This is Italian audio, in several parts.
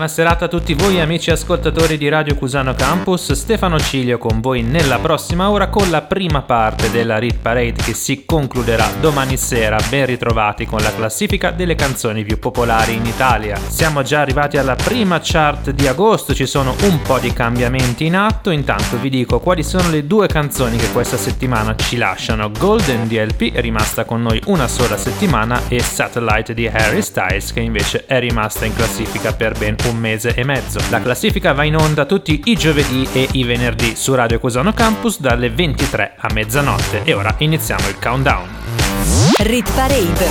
Buona serata a tutti voi amici ascoltatori di Radio Cusano Campus, Stefano Ciglio con voi nella prossima ora con la prima parte della Rit Parade che si concluderà domani sera, ben ritrovati con la classifica delle canzoni più popolari in Italia. Siamo già arrivati alla prima chart di agosto, ci sono un po' di cambiamenti in atto, intanto vi dico quali sono le due canzoni che questa settimana ci lasciano. Golden DLP è rimasta con noi una sola settimana e Satellite di Harry Styles che invece è rimasta in classifica per ben un mese e mezzo. La classifica va in onda tutti i giovedì e i venerdì su Radio Cusano Campus dalle 23 a mezzanotte. E ora iniziamo il countdown. Rit Parade.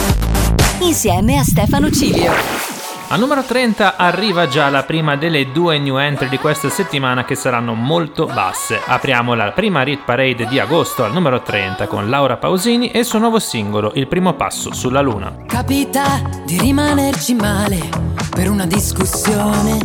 Insieme a Stefano Cilio. A numero 30 arriva già la prima delle due new entry di questa settimana che saranno molto basse. Apriamo la prima Rit Parade di agosto al numero 30 con Laura Pausini e il suo nuovo singolo Il primo passo sulla luna. Capita di rimanerci male per una discussione,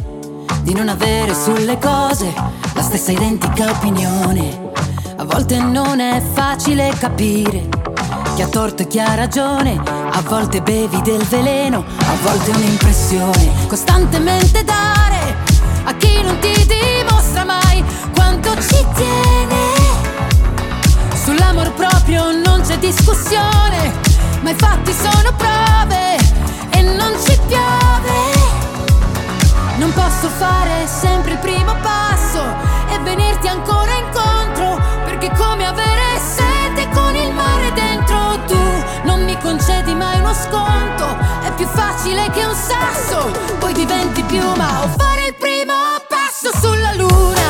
di non avere sulle cose la stessa identica opinione. A volte non è facile capire chi ha torto e chi ha ragione, a volte bevi del veleno, a volte un'impressione, costantemente dare a chi non ti dimostra mai quanto ci tiene. Sull'amor proprio non c'è discussione, ma i fatti sono prove e non ci piove. Non posso fare sempre il primo passo e venirti ancora incontro, sconto, è più facile che un sasso, poi diventi piuma o fare il primo passo sulla luna.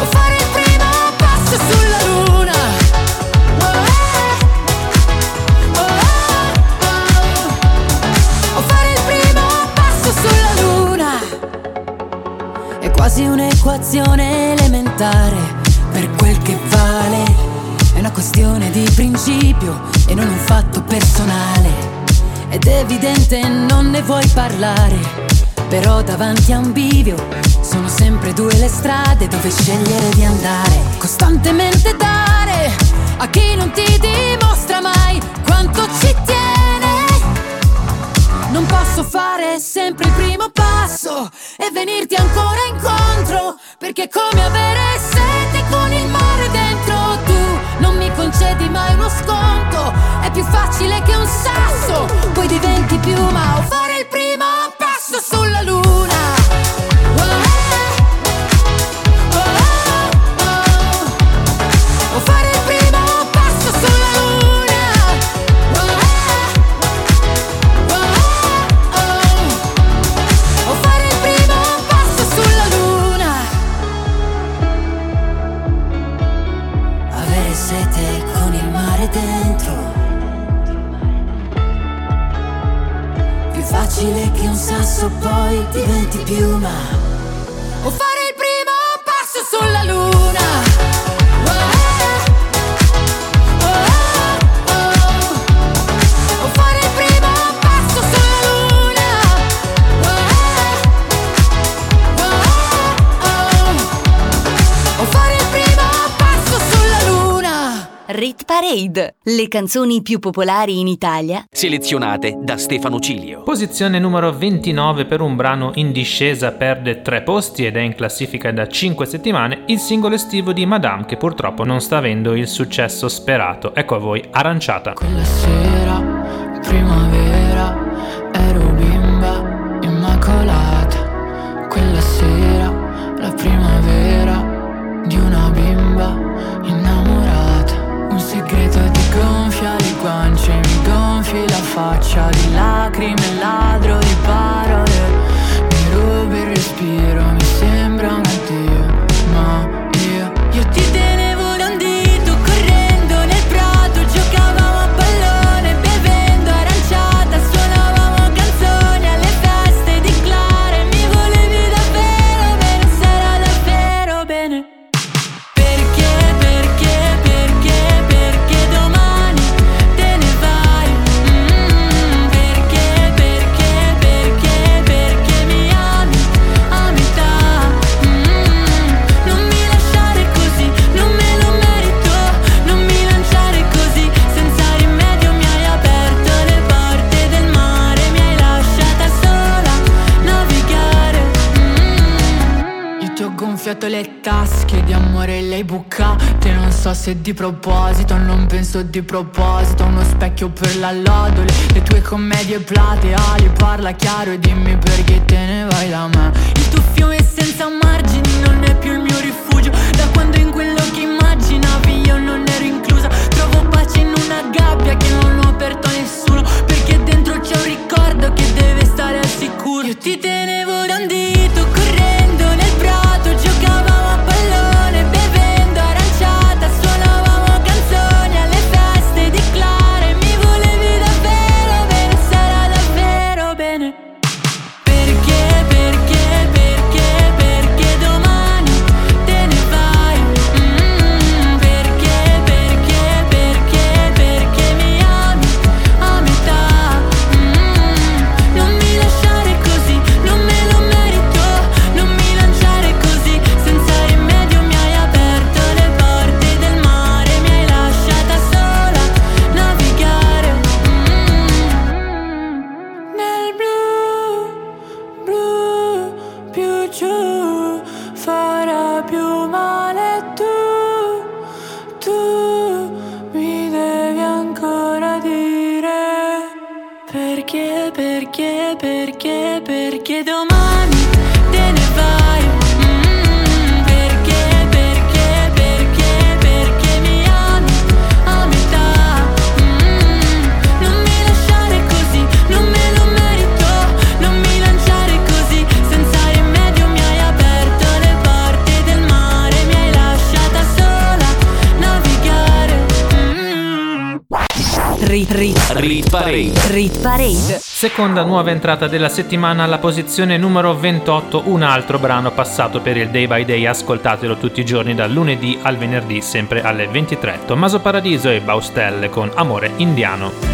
O fare il primo passo sulla luna. O fare il primo passo sulla luna. È quasi un'equazione elementare quel che vale. È una questione di principio e non un fatto personale. Ed è evidente non ne vuoi parlare. Però davanti a un bivio sono sempre due le strade dove scegliere di andare. Costantemente dare a chi non ti dimostra mai quanto ci tiene. Non posso fare sempre il primo passo e venirti ancora incontro, perché è come avere sete concedi mai uno sconto, è più facile che un sasso, poi diventi piuma o fare il primo passo sulla luna. Le canzoni più popolari in Italia. Selezionate da Stefano Cilio. Posizione numero 29 per un brano in discesa perde 3 posti ed è in classifica da 5 settimane il singolo estivo di Madame che purtroppo non sta avendo il successo sperato. Ecco a voi Aranciata. Quella sera, primavera, faccia di lacrime, ladro di parole. svuotato le tasche di amore lei bucate Non so se di proposito, non penso di proposito Uno specchio per la lodole Le tue commedie plateali Parla chiaro e dimmi perché te ne vai da me. Il tuo fiume senza margine seconda nuova entrata della settimana alla posizione numero 28, un altro brano passato per il Day by Day, ascoltatelo tutti i giorni dal lunedì al venerdì sempre alle 23. Tommaso Paradiso e Baustelle con Amore Indiano.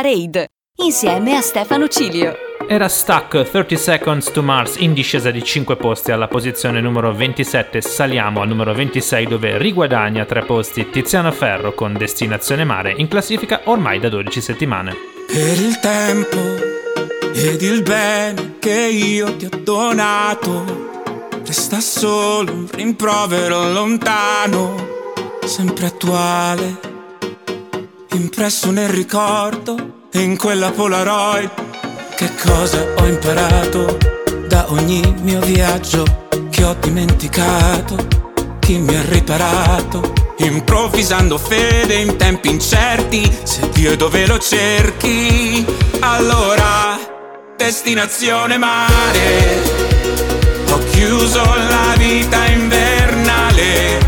Parade insieme a Stefano Cilio. Era Stuck 30 Seconds to Mars in discesa di 5 posti alla posizione numero 27, saliamo al numero 26 dove riguadagna 3 posti Tiziano Ferro con Destinazione Mare in classifica ormai da 12 settimane. Per il tempo ed il bene che io ti ho donato, resta solo un rimprovero lontano, sempre attuale, impresso nel ricordo in quella Polaroid. Che cosa ho imparato da ogni mio viaggio che ho dimenticato? Chi mi ha riparato? Improvvisando fede in tempi incerti, se Dio è dove lo cerchi, allora destinazione mare. Ho chiuso la vita invernale,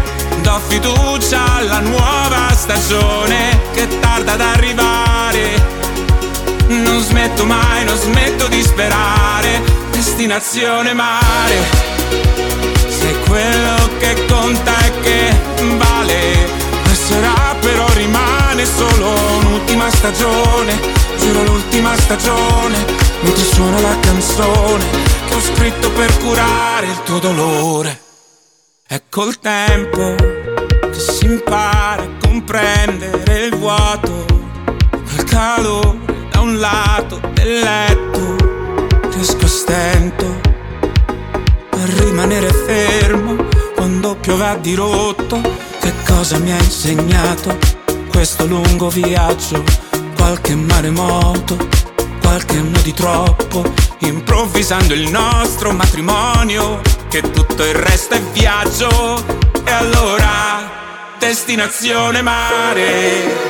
do fiducia alla nuova stagione che tarda ad arrivare. Non smetto mai, non smetto di sperare, destinazione mare. Se quello che conta è che vale, passerà però rimane solo un'ultima stagione, giuro l'ultima stagione, mentre suona la canzone che ho scritto per curare il tuo dolore. È col tempo che si impara a comprendere il vuoto, quel calore da un lato del letto, riesco a stento a rimanere fermo quando piove a dirotto. Che cosa mi ha insegnato questo lungo viaggio? Qualche maremoto, qualche anno di troppo, improvvisando il nostro matrimonio, che tutto il resto è viaggio. E allora, destinazione mare.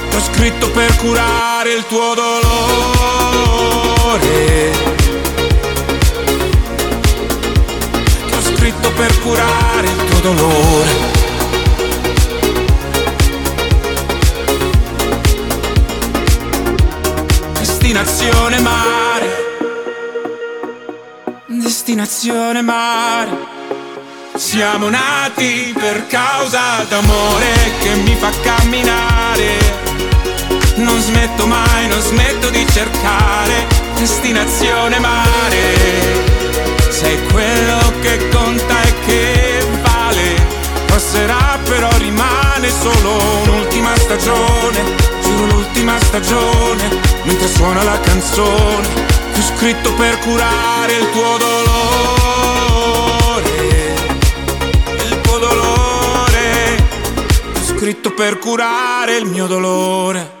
T'ho scritto per curare il tuo dolore. T'ho scritto per curare il tuo dolore. Destinazione mare. Destinazione mare. Siamo nati per causa d'amore che mi fa camminare non smetto mai, non smetto di cercare destinazione mare. Sei quello che conta e che vale. Passerà però rimane solo un'ultima stagione. Giuro l'ultima stagione, mentre suona la canzone. Più scritto per curare il tuo dolore. Il tuo dolore. Più scritto per curare il mio dolore.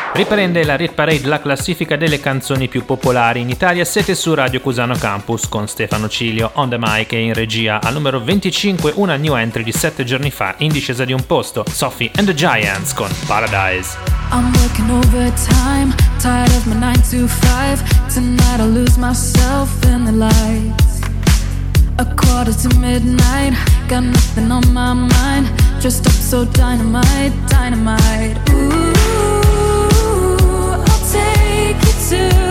Riprende la Rit Parade la classifica delle canzoni più popolari in Italia. Siete su Radio Cusano Campus con Stefano Cilio on the mic e in regia. Al numero 25 una new entry di 7 giorni fa in discesa di un posto. Sophie and the Giants con Paradise. I'm working overtime, tired of my 9 to 5. Tonight I'll lose myself in the lights. A quarter to midnight, got nothing on my mind. Dressed up so dynamite, dynamite. Ooh, take you to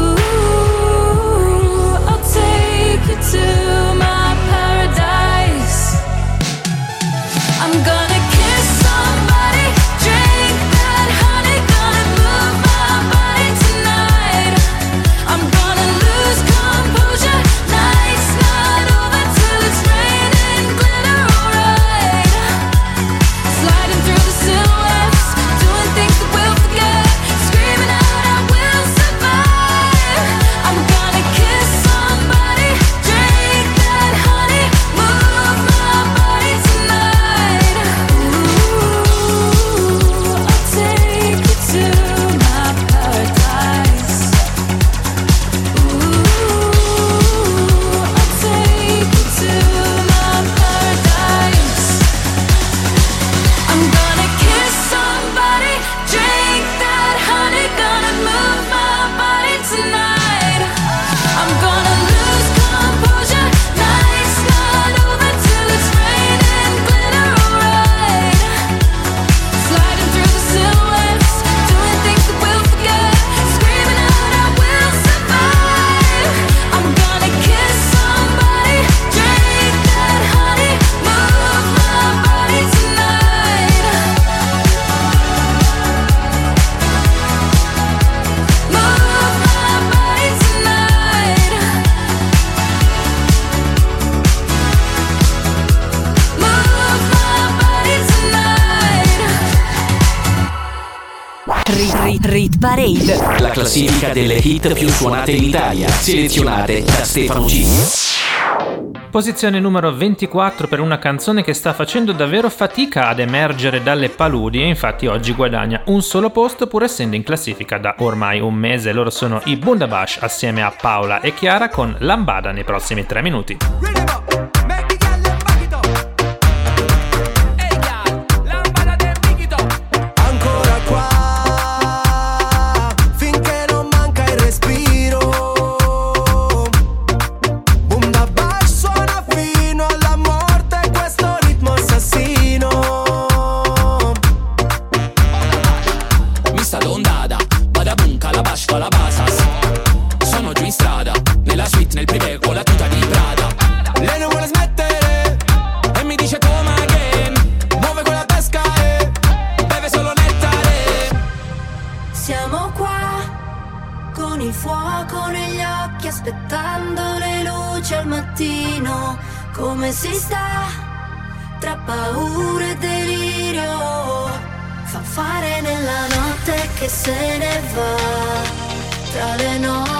Parade. La classifica delle hit più suonate in Italia, selezionate da Stefano G. Posizione numero 24 per una canzone che sta facendo davvero fatica ad emergere dalle paludi e infatti oggi guadagna un solo posto pur essendo in classifica da ormai un mese. Loro sono i Bundabash assieme a Paola e Chiara con Lambada nei prossimi 3 minuti. paura e delirio, fa fare nella notte che se ne va, tra le notti.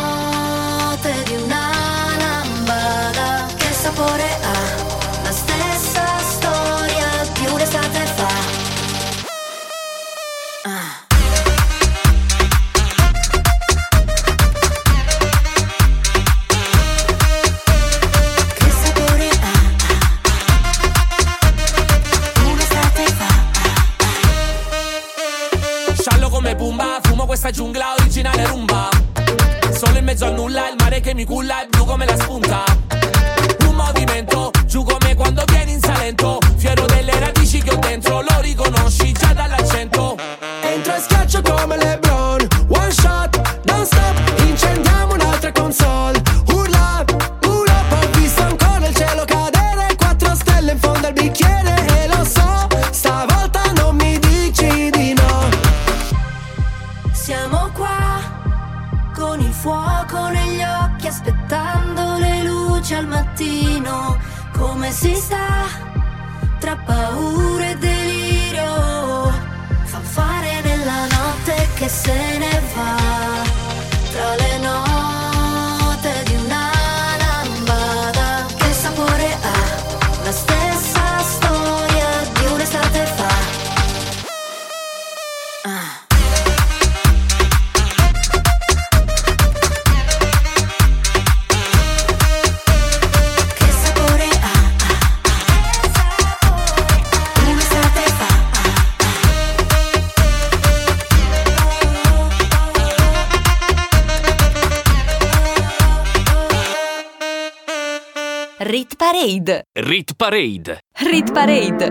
Rit Parade. Rit Parade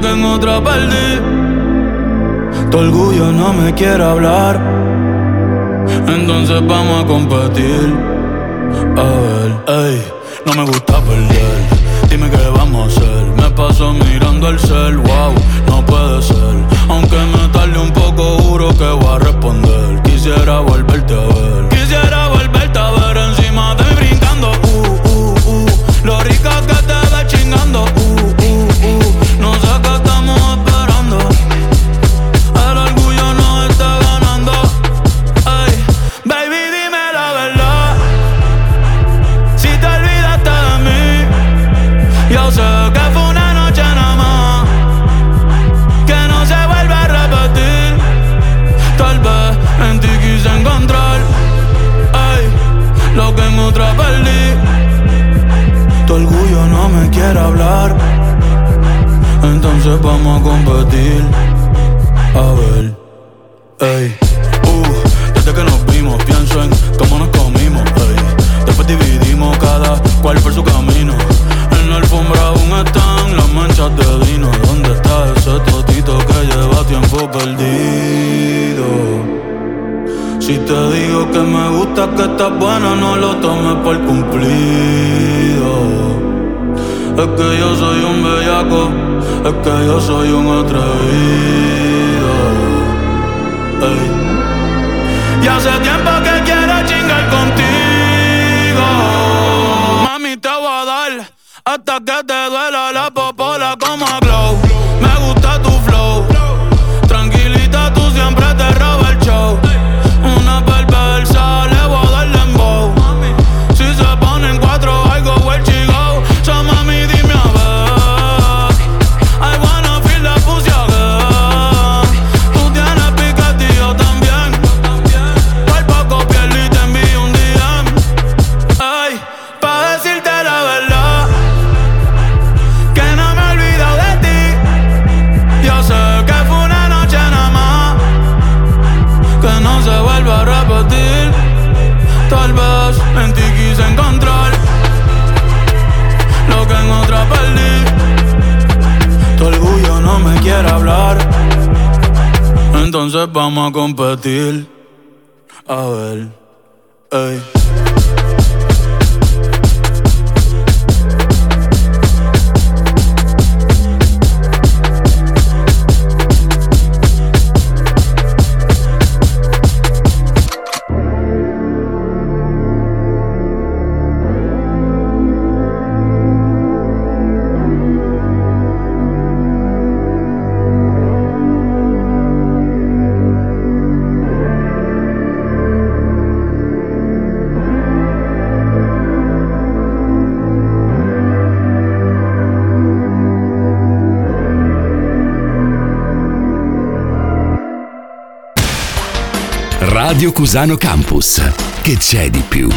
que en otra perdí. Tu orgullo no me quiere hablar. Entonces vamos a competir. A ver, ey, no me gusta perder. Dime qué vamos a hacer. Me paso mirando el cel, wow, no puede ser. Aunque me tarde un poco, juro que voy a responder. Quisiera volverte a ver es que yo soy un atrevido. Cusano Campus. Che c'è di più?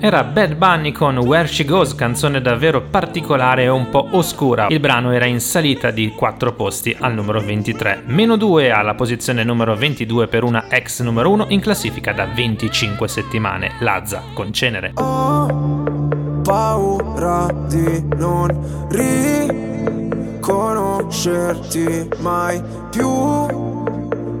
Era Bad Bunny con Where She Goes, canzone davvero particolare e un po' oscura. Il brano era in salita di 4 posti al numero 23, meno 2 alla posizione numero 22 per una ex numero 1 in classifica da 25 settimane, Lazza con Cenere. paura di non riconoscerti mai più.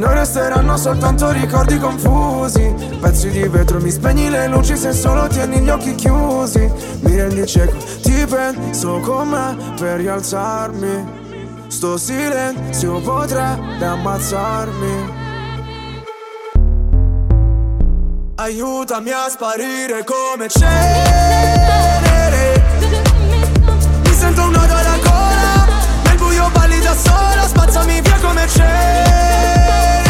Noi resteranno soltanto ricordi confusi. Pezzi di vetro, mi spegni le luci se solo tieni gli occhi chiusi. Mi rendi cieco, ti penso con me per rialzarmi. Sto silenzio potrebbe ammazzarmi. Aiutami a sparire come cenere. Mi sento un alla gola Nel buio balli da sola Spazzami via come cenere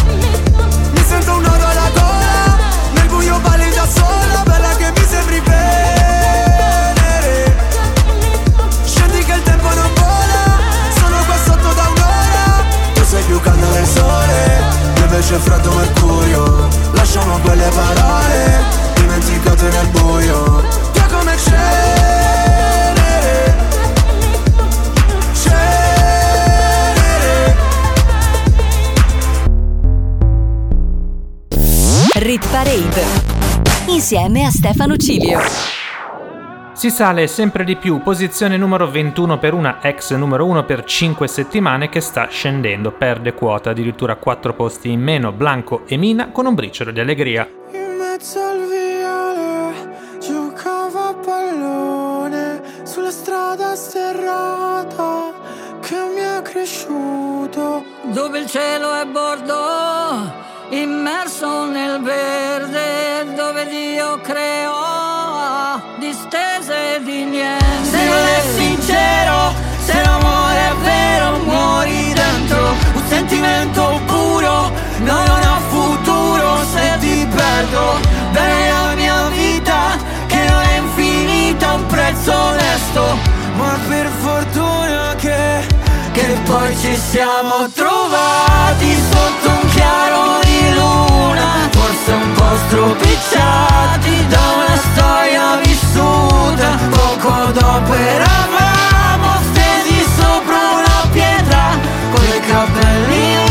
sento un nodo alla gola io balli da sola, bella che mi sembri venere Scendi che il tempo non vola, sono qua sotto da un'ora. Tu sei più calda del sole, io invece freddo mercurio. Lasciamo quelle parole, dimenticate nel buio Via come cenere Rit Parade insieme a Stefano Cilio. Si sale sempre di più, posizione numero 21 per una ex numero 1 per 5 settimane che sta scendendo, perde quota, addirittura 4 posti in meno, Blanco e Mina con un briciolo di allegria. In mezzo al viale giocava a pallone sulla strada sterrata che mi ha cresciuto. dove il cielo è bordo, immerso nel verde, dove Dio creò distese di niente. Se non è sincero, se l'amore è vero, muori dentro un sentimento puro. No, non ha futuro se ti perdo. Bene la mia vita, che non è infinita, un prezzo onesto. Ma per fortuna che, poi ci siamo trovati sotto un chiaro di luna Forse un po' stropicciati da una storia vissuta. Poco dopo eravamo stesi sopra una pietra Con i capelli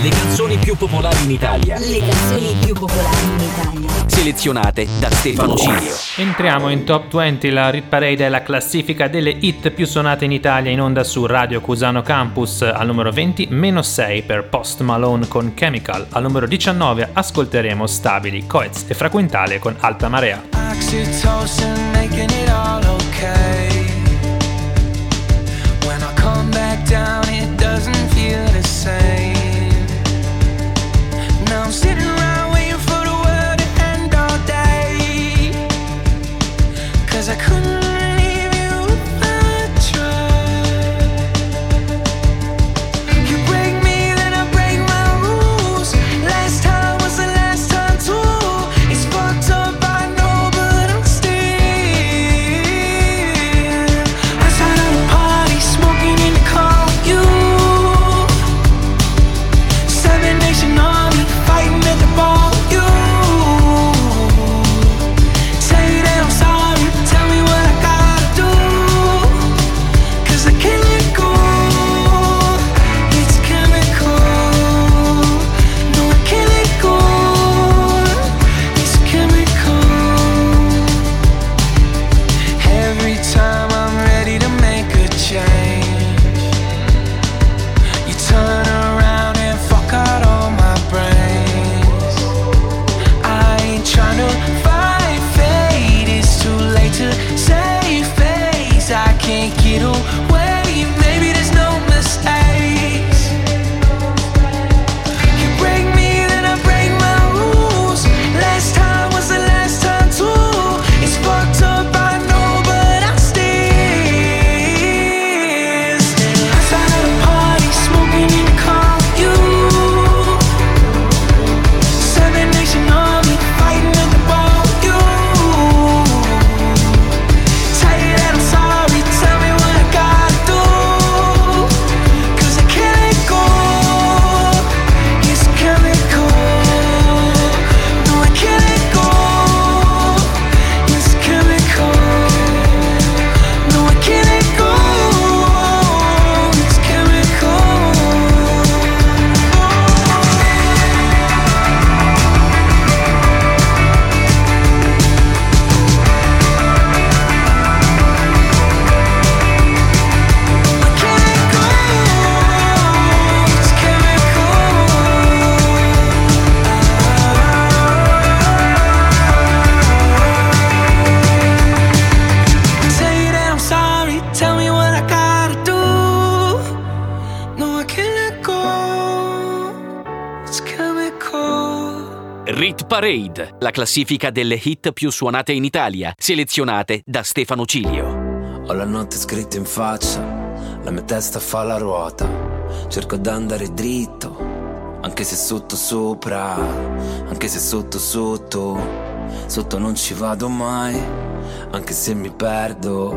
Le canzoni più popolari in Italia. Le canzoni più popolari in Italia. Selezionate da Stefano Cilio. Entriamo in top 20, la Rit Parade è la classifica delle hit più suonate in Italia in onda su Radio Cusano Campus. Al numero 20, meno 6 per Post Malone con Chemical. Al numero 19 ascolteremo Stabili, Coez e Fraquintale con Alta Marea. Oxytocin making it all okay. When I come back down, Parade, la classifica delle hit più suonate in Italia, selezionate da Stefano Cilio. Ho la notte scritta in faccia, la mia testa fa la ruota, cerco d'andare dritto, anche se sotto sopra, anche se sotto sotto, sotto non ci vado mai, anche se mi perdo,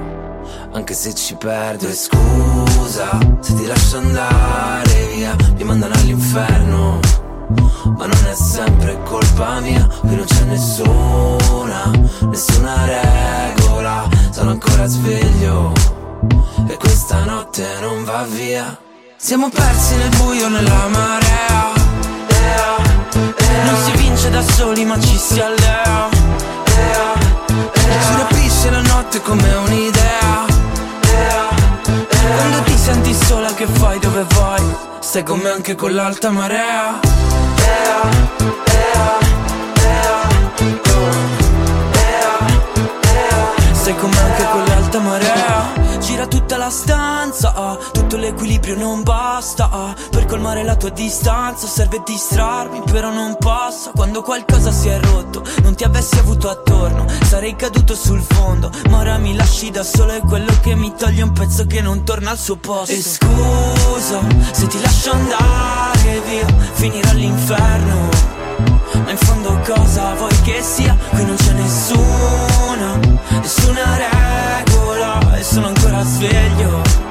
anche se ci perdo. E scusa se ti lascio andare via, mi mandano all'inferno ma non è sempre colpa mia Qui non c'è nessuna, nessuna regola. Sono ancora sveglio E questa notte non va via. Siamo persi nel buio, nella marea. Non si vince da soli ma ci si allea. Si rapisce la notte come un'idea. Quando ti senti sola che fai dove vai Stai con me anche con l'alta marea sei come anche con l'alta marea Gira tutta la stanza, tutto l'equilibrio non basta ah, Per colmare la tua distanza. Serve distrarmi però non passa Quando qualcosa si è rotto, non ti avessi avuto attorno Sarei caduto sul fondo, ma ora mi lasci da solo È quello che mi toglie un pezzo che non torna al suo posto. E scusa, se ti lascio andare via, finirò all'inferno Ma in fondo cosa vuoi che sia? Qui non c'è nessuna, nessuna regola E sono ancora sveglio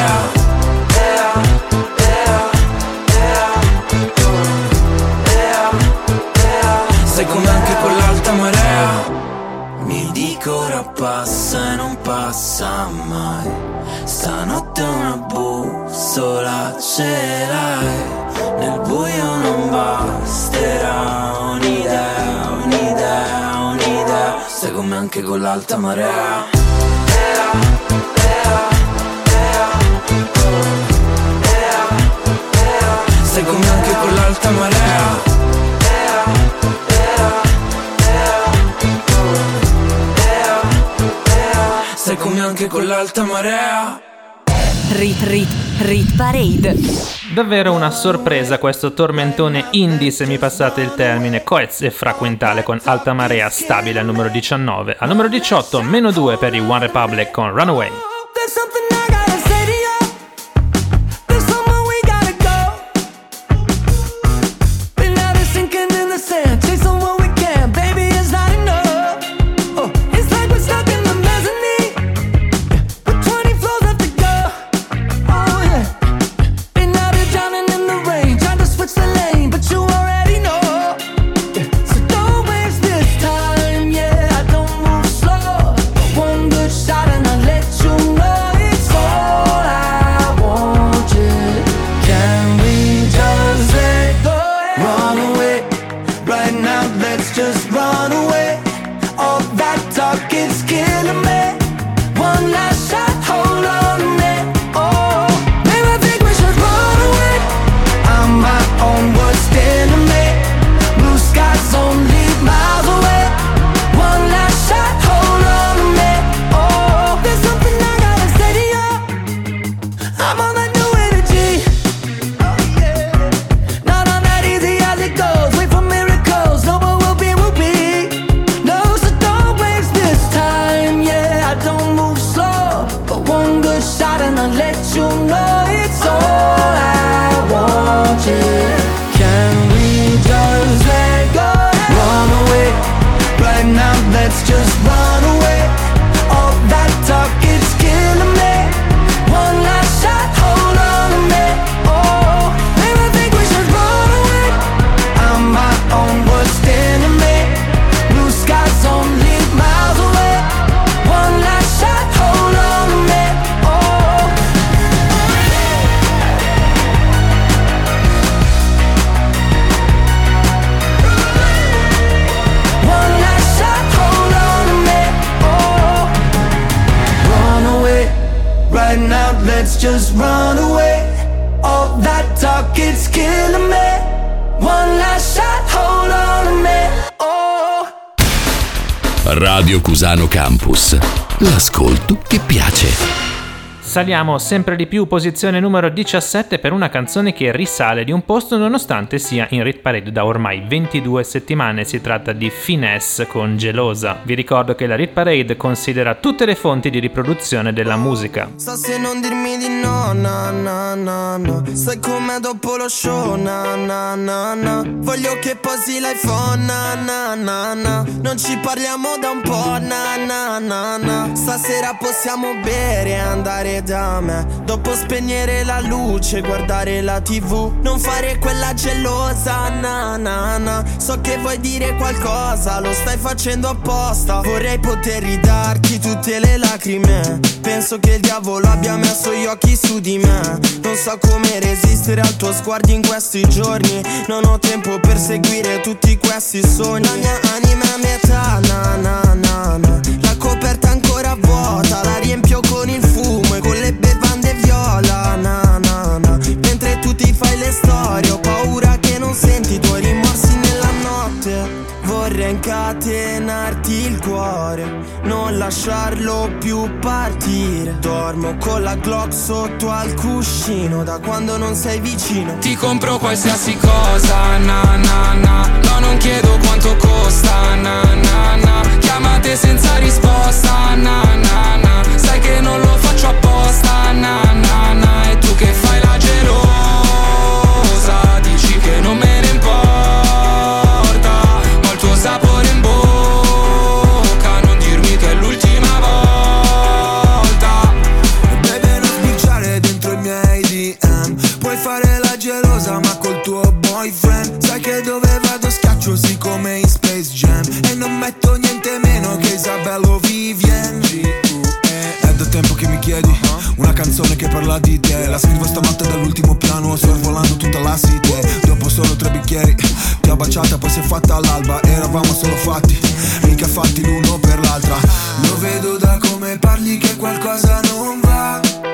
passa e non passa mai. Stanotte una bussola ce l'hai. Nel buio non basterà un'idea, un'idea, un'idea Stai con me anche con l'alta marea. Stai con me anche con l'alta marea Stai con me anche con l'alta marea Rit Rit Rit Parade. Davvero una sorpresa questo tormentone indie, se mi passate il termine, Coez e Fraquintale con Alta Marea stabile al numero 19. Al numero 18, meno 2 per i One Republic con Runaway. Saliamo sempre di più, posizione numero 17 per una canzone che risale di un posto nonostante sia in Rit Parade da ormai 22 settimane. Si tratta di Finesse con Gelosa. Vi ricordo che la Rit Parade considera tutte le fonti di riproduzione della musica. So se non dirmi di no, na na na na Sai com'è dopo lo show, na na na na Voglio che posi l'iPhone, na na na na Non ci parliamo da un po', na na na na Stasera possiamo bere e andare da me. Dopo spegnere la luce, guardare la tv Non fare quella gelosa, na na na. So che vuoi dire qualcosa, lo stai facendo apposta. Vorrei poter ridarti tutte le lacrime. Penso che il diavolo abbia messo gli occhi su di me. Non so come resistere al tuo sguardo in questi giorni. Non ho tempo per seguire tutti questi sogni. La mia anima è metà, na na na na. La coperta ancora vuota, la riempio con storie, ho paura che non senti i tuoi rimorsi nella notte. Vorrei incatenarti il cuore, non lasciarlo più partire. Dormo con la Glock sotto al cuscino, da quando non sei vicino. Ti compro qualsiasi cosa, na na na. No, non chiedo quanto costa, na na na. Chiamate senza risposta, na na na. Sai che non lo faccio apposta, na na na. E tu che fai la gelosa che non me ne importa Ho il tuo sapore in bocca Non dirmi che è l'ultima volta. Bebe non sbirciare dentro i miei DM Puoi fare la gelosa ma col tuo boyfriend. Sai che dove vado schiaccio sì come in Space Jam. E non metto niente meno che Isabello Vivien. È da tempo che mi chiedi Una canzone che parla di te. La scrivo stanotte dall'ultimo piano Sorvolando tutta la city solo tre bicchieri. Ti ho baciata poi si è fatta all'alba Eravamo solo fatti Mica fatti l'uno per l'altra. Lo vedo da come parli che qualcosa non va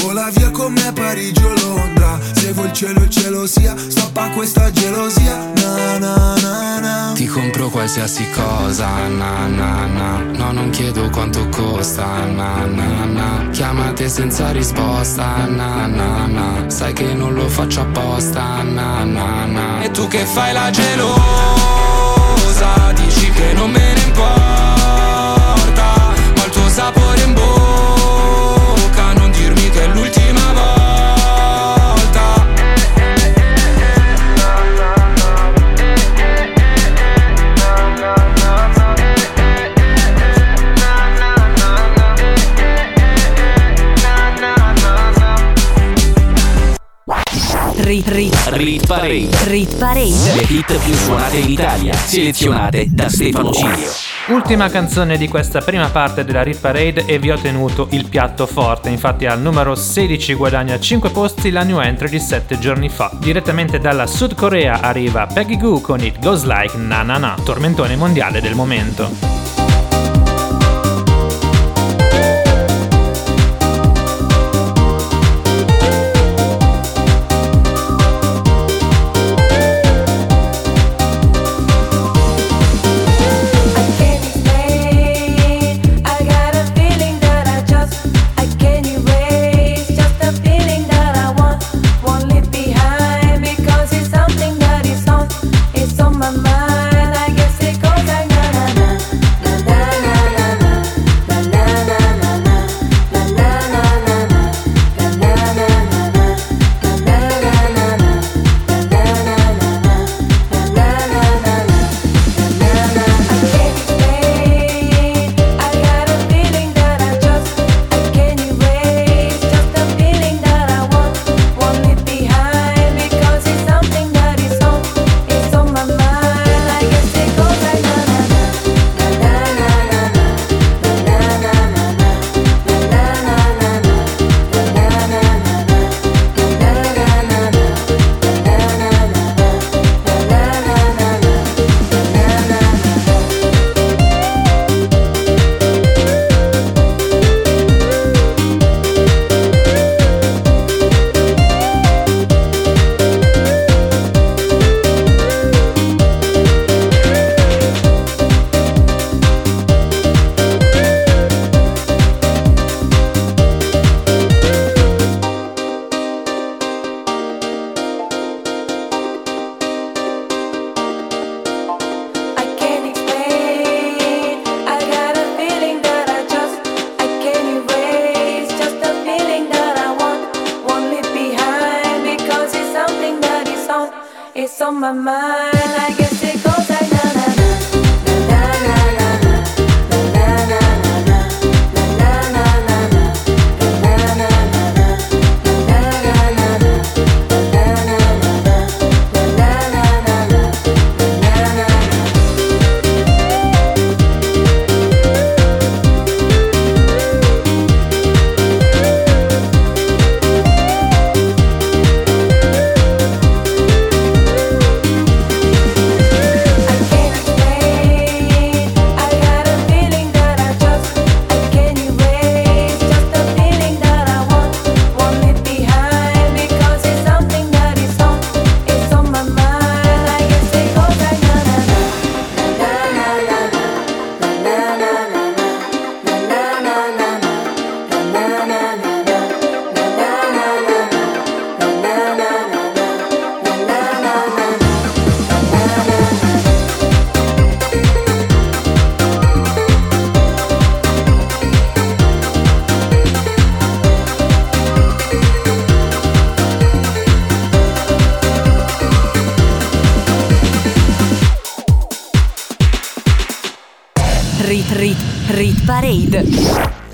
Vola via con me a Parigi o Londra. Se vuoi il cielo il cielo sia. Stoppa questa gelosia. Na na na na. Ti compro qualsiasi cosa, na na na. No, non chiedo quanto costa, na na na. Chiamate senza risposta, na na na. Sai che non lo faccio apposta, na na na. E tu che fai la gelosa Dici che non me ne importa che è l'ultima volta Rit, rit, Rit Parade. rit parade. Le hit più suonate in Italia, selezionate da Stefano Cilio. Ultima canzone di questa prima parte della Rit Parade e vi ho tenuto il piatto forte, infatti al numero 16 guadagna 5 posti la new entry di 7 giorni fa. Direttamente dalla Sud Corea arriva Peggy Goo con It Goes Like Na Na Na, tormentone mondiale del momento.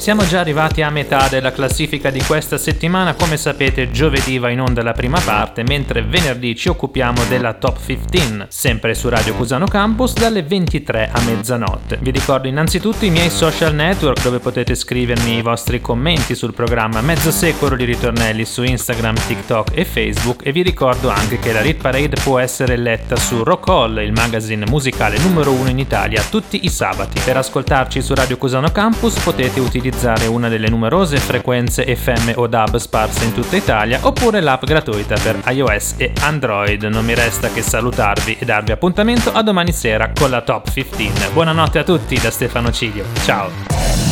Siamo già arrivati a metà della classifica di questa settimana, come sapete giovedì va in onda la prima parte, mentre venerdì ci occupiamo della top 15, sempre su Radio Cusano Campus dalle 23 a mezzanotte. Vi ricordo innanzitutto i miei social network dove potete scrivermi i vostri commenti sul programma Mezzo Secolo di Ritornelli su Instagram, TikTok e Facebook e vi ricordo anche che la Rit Parade può essere letta su Rock il magazine musicale numero uno in Italia, tutti i sabati. Per ascoltarci su Radio Cusano Campus potete utilizzare una delle numerose frequenze FM o DAB sparse in tutta Italia oppure l'app gratuita per iOS e Android. Non mi resta che salutarvi e darvi appuntamento a domani sera con la Top 15. Buonanotte a tutti da Stefano Ciglio. Ciao!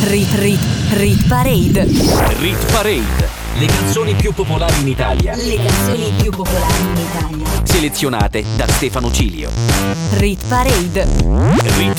Rit Rit Rit Parade. Rit Parade. Le canzoni più popolari in Italia. Le canzoni più popolari in Italia. Selezionate da Stefano Cilio. Rit Parade. Rit,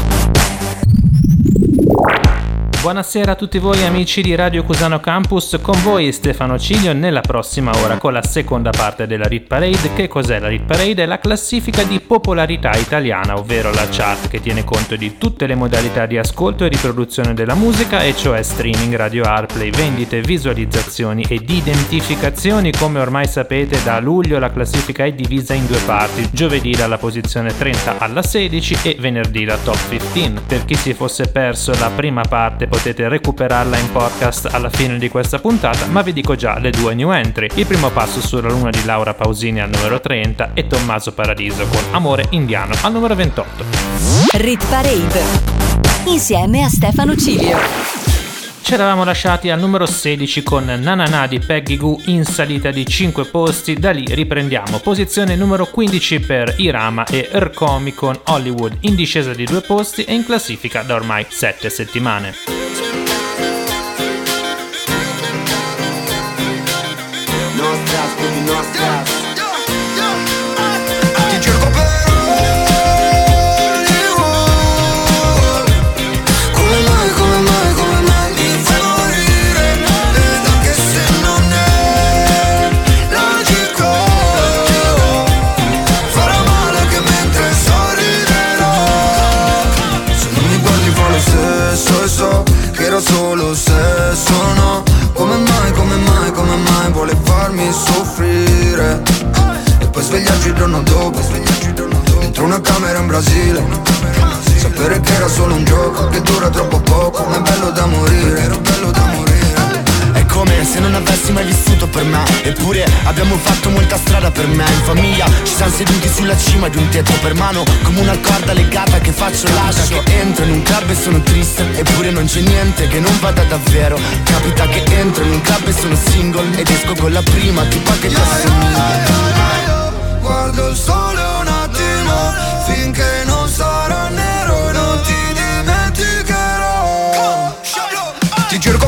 Buonasera a tutti voi amici di Radio Cusano Campus, con voi Stefano Ciglio nella prossima ora con la seconda parte della Rit Parade. Che cos'è la Rit Parade? È la classifica di popolarità italiana, ovvero la chart che tiene conto di tutte le modalità di ascolto e riproduzione della musica, e cioè streaming, radio airplay, vendite, visualizzazioni ed identificazioni. Come ormai sapete da luglio la classifica è divisa in due parti, giovedì dalla posizione 30 alla 16 e venerdì la top 15. Per chi si fosse perso la prima parte potete recuperarla in podcast alla fine di questa puntata, ma vi dico già le due new entry. Il primo passo sulla luna di Laura Pausini al numero 30 e Tommaso Paradiso con Amore Indiano al numero 28. Rit Parade. Insieme a Stefano Cilio. Ci eravamo lasciati al numero 16 con Nanana di Peggy Goo in salita di 5 posti, da lì riprendiamo. Posizione numero 15 per Irama e Ercomi con Hollywood in discesa di due posti e in classifica da ormai 7 settimane. No stress, baby, svegliarci il giorno dopo. Dentro una camera in Brasile. Sapere che era solo un gioco Che dura troppo poco. Ma è bello da morire. Era bello da morire. È come se non avessi mai vissuto per me. Eppure abbiamo fatto molta strada per me. In famiglia ci siamo seduti sulla cima di un tetto per mano Come una corda legata che faccio lascio. Che entro in un club e sono triste. Eppure non c'è niente che non vada davvero. Capita che entro in un club e sono single. Ed esco con la prima tipa che ti assomiglia guardo il sole un attimo Finché non sarà nero non ti dimenticherò. Ti cerco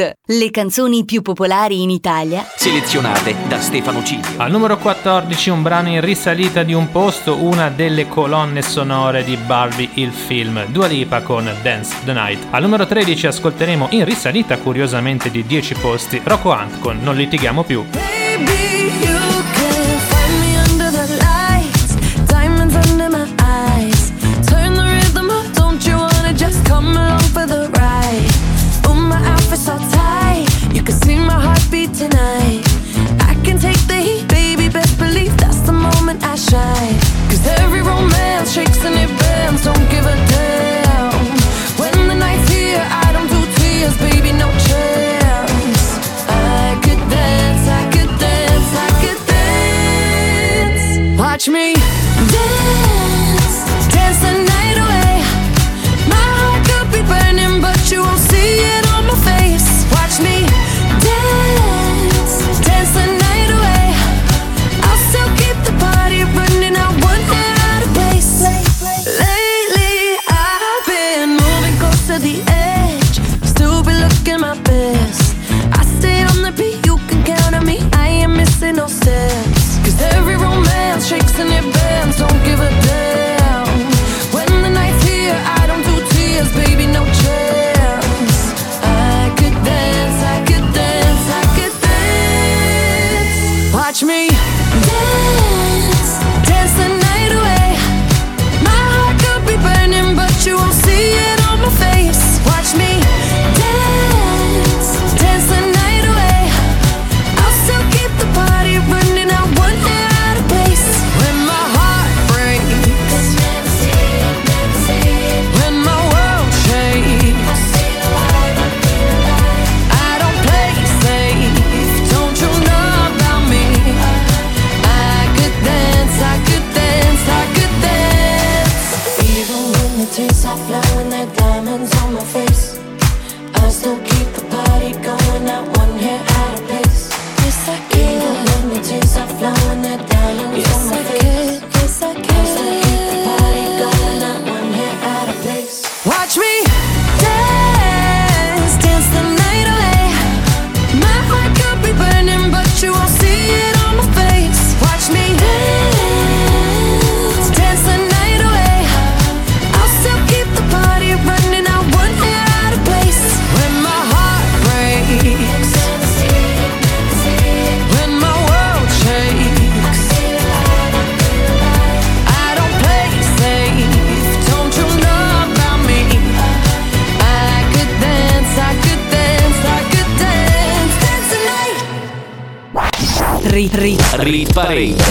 Le canzoni più popolari in Italia, selezionate da Stefano Cilio. Al numero 14 un brano in risalita di un posto, una delle colonne sonore di Barbie il film, Dua Lipa con Dance the Night. Al numero 13 ascolteremo in risalita curiosamente di 10 posti Rocco Hunt con Non litighiamo più. me.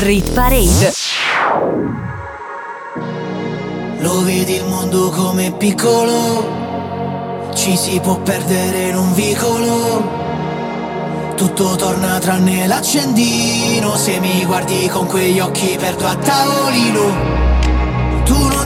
Rit Parade. Lo vedi il mondo come piccolo, ci si può perdere in un vicolo. Tutto torna tranne l'accendino, se mi guardi con quegli occhi perdo a tavolino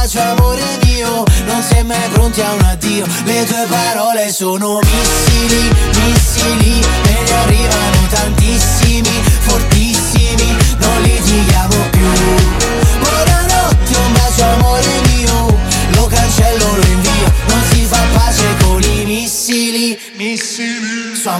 bacio amore mio Non sei mai pronti a un addio. Le tue parole sono missili, missili Me ne arrivano tantissimi,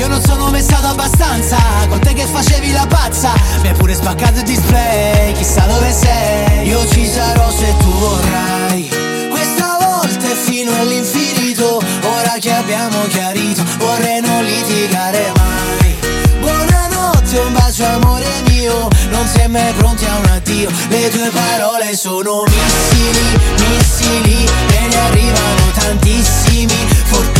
io non sono mai stato abbastanza Con te che facevi la pazza. Mi hai pure spaccato il display Chissà dove sei. Io ci sarò se tu vorrai. Questa volta è fino all'infinito Ora che abbiamo chiarito Vorrei non litigare mai. Buonanotte, un bacio amore mio Non sei mai pronti a un addio. Le tue parole sono missili, missili E ne arrivano tantissimi, fortissimi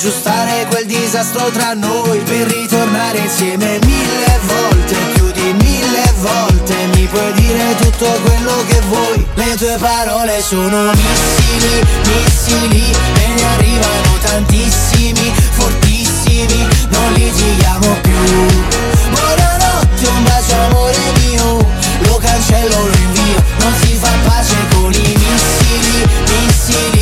aggiustare quel disastro tra noi Per ritornare insieme mille volte Più di mille volte Mi puoi dire tutto quello che vuoi Le tue parole sono missili, missili E ne arrivano tantissimi, fortissimi Non litighiamo più. Buonanotte, un bacio amore mio Lo cancello, lo invio Non si fa pace con i missili, missili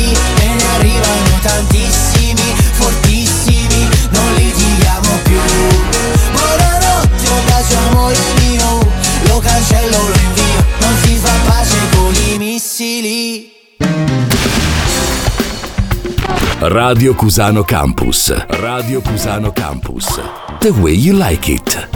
Radio Cusano Campus. Radio Cusano Campus. The way you like it.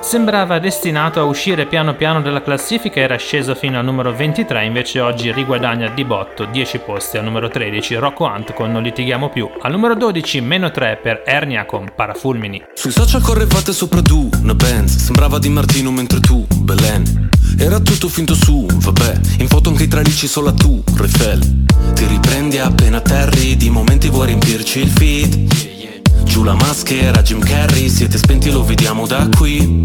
Sembrava destinato a uscire piano piano dalla classifica, era sceso fino al numero 23, invece oggi riguadagna di botto 10 posti al numero 13, Rocco Hunt con Non litighiamo più, al numero 12 meno 3 per Ernia con Parafulmini. Sui social correvate sopra tu, una Benz Sembrava di Martino mentre tu, Belen Era tutto finto su, vabbè. In foto anche i tralicci solo tu, Refel Ti riprendi appena atterri Di momenti vuoi riempirci il feed. Giù la maschera, Jim Carrey Siete spenti, lo vediamo da qui.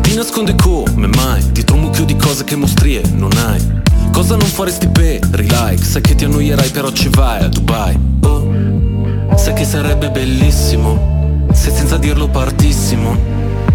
Ti nasconde come mai? Dietro un mucchio di cose che mostrie non hai. Cosa non faresti per like Sai che ti annoierai però ci vai a Dubai. Oh, sai che sarebbe bellissimo Se senza dirlo partissimo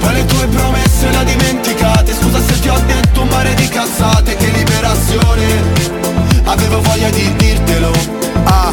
Poi le tue promesse ho dimenticate. Scusa se ti ho detto un mare di cazzate. Che liberazione. Avevo voglia di dirtelo. Ah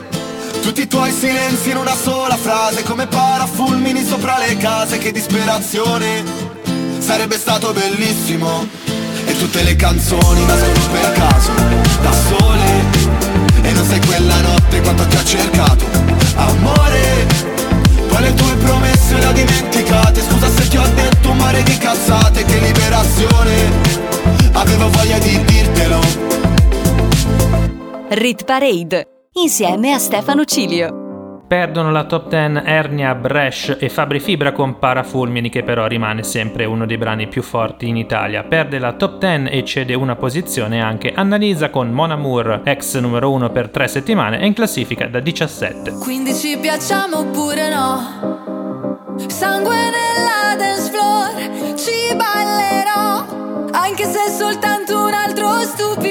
tutti i tuoi silenzi in una sola frase Come parafulmini sopra le case Che disperazione. Sarebbe stato bellissimo. E tutte le canzoni nascono per caso Da sole. E non sei quella notte quanto ti ho cercato. Amore Poi le tue promesse le ho dimenticate? Scusa se ti ho detto un mare di cazzate Che liberazione. Avevo voglia di dirtelo. Rit Parade insieme a Stefano Cilio. Perdono la top 10 Ernia, Bresh e Fabri Fibra con Parafulmini che però rimane sempre uno dei brani più forti in Italia. Perde la top 10 e cede una posizione anche Annalisa con Mon Amour, ex numero 1 per 3 settimane e in classifica da 17. Quindi ci piacciamo oppure no? Sangue nella dance floor, ci ballerò, anche se è soltanto un altro stupido.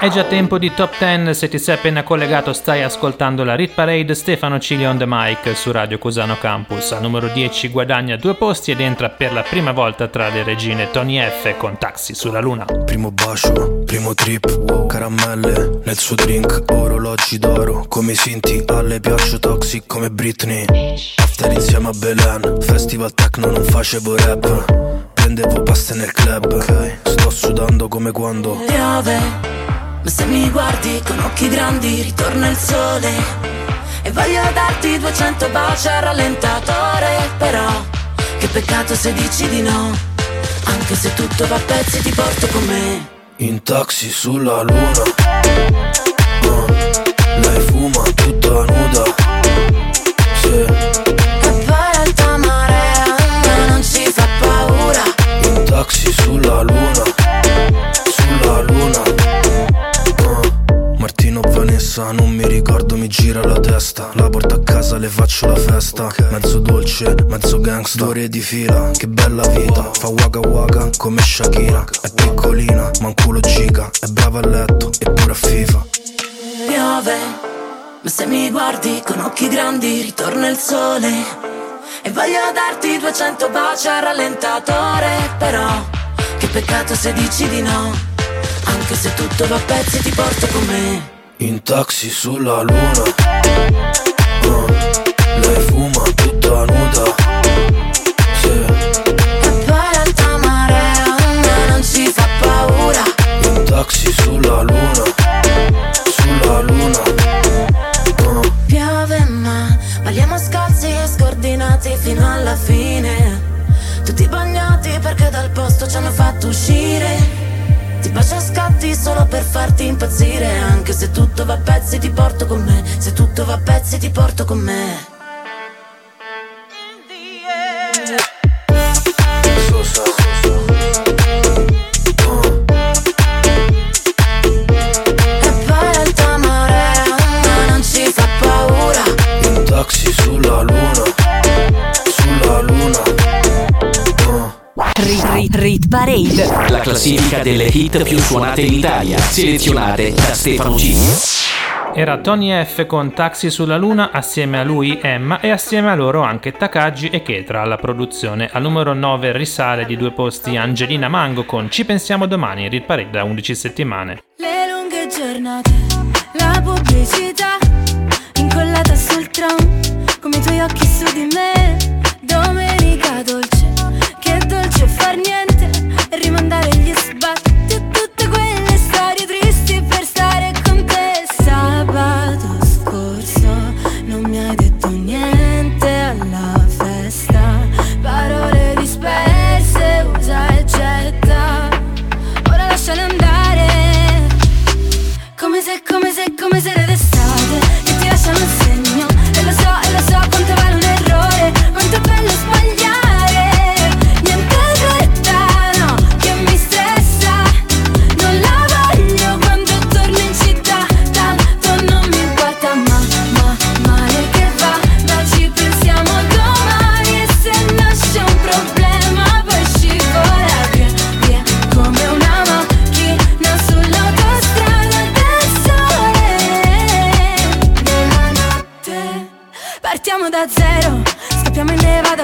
È già tempo di top 10, se ti sei appena collegato stai ascoltando la Rit Parade Stefano Cilio on the mic su Radio Cusano Campus. Al numero 10 guadagna due posti ed entra per la prima volta tra le regine Tony F con Taxi sulla Luna. Primo bacio, primo trip, caramelle nel suo drink, orologi d'oro, come i Sinti, alle piaccio toxic come Britney. After insieme a Belen, festival techno non facevo rap, prendevo paste nel club, sto sudando come quando piove, ma se mi guardi con occhi grandi ritorna il sole e voglio darti 200 baci al rallentatore, però che peccato se dici di no, anche se tutto va a pezzi ti porto con me. in taxi sulla luna. Uh, lei fuma tutta nuda. Sì. E l'alta marea a me non ci fa paura. In taxi sulla luna, Vanessa, non mi ricordo, mi gira la testa. La porto a casa, le faccio la festa. Mezzo dolce, mezzo gangsta. Due ore di fila, che bella vita. Fa waka waka come Shakira. È piccolina, ma un culo giga. È brava a letto, eppure a FIFA. Piove, ma se mi guardi con occhi grandi ritorna il sole. E voglio darti 200 baci al rallentatore, però che peccato se dici di no, anche se tutto va a pezzi ti porto con me. In taxi sulla luna. Uh, lei fuma tutta nuda. Sì. E poi l'alta marea a me non ci fa paura. In taxi sulla luna, sulla luna. Uh, Piove ma balliamo scalzi e scordinati fino alla fine Tutti bagnati perché dal posto ci hanno fatto uscire Ti bacio a scatti solo per farti impazzire. Anche se tutto va a pezzi ti porto con me. Se tutto va a pezzi ti porto con me. Sosa, E Parade. La classifica delle hit più suonate in Italia. Selezionate da Stefano Cilio. Era Tony F con Taxi sulla Luna, assieme a lui Emma e assieme a loro anche Takagi e Ketra alla produzione. Al numero 9 risale di due posti Angelina Mango con Ci pensiamo domani, Rit Parade da 11 settimane. Le lunghe giornate, la pubblicità incollata sul tram, come i tuoi occhi su di me. Domenica dolce, che dolce far niente rimandare gli sbatti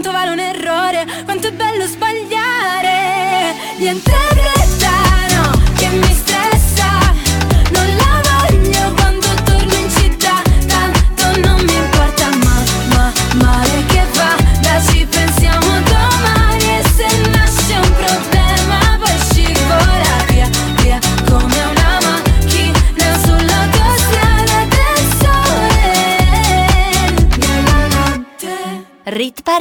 quanto vale un errore, quanto è bello sbagliare. Niente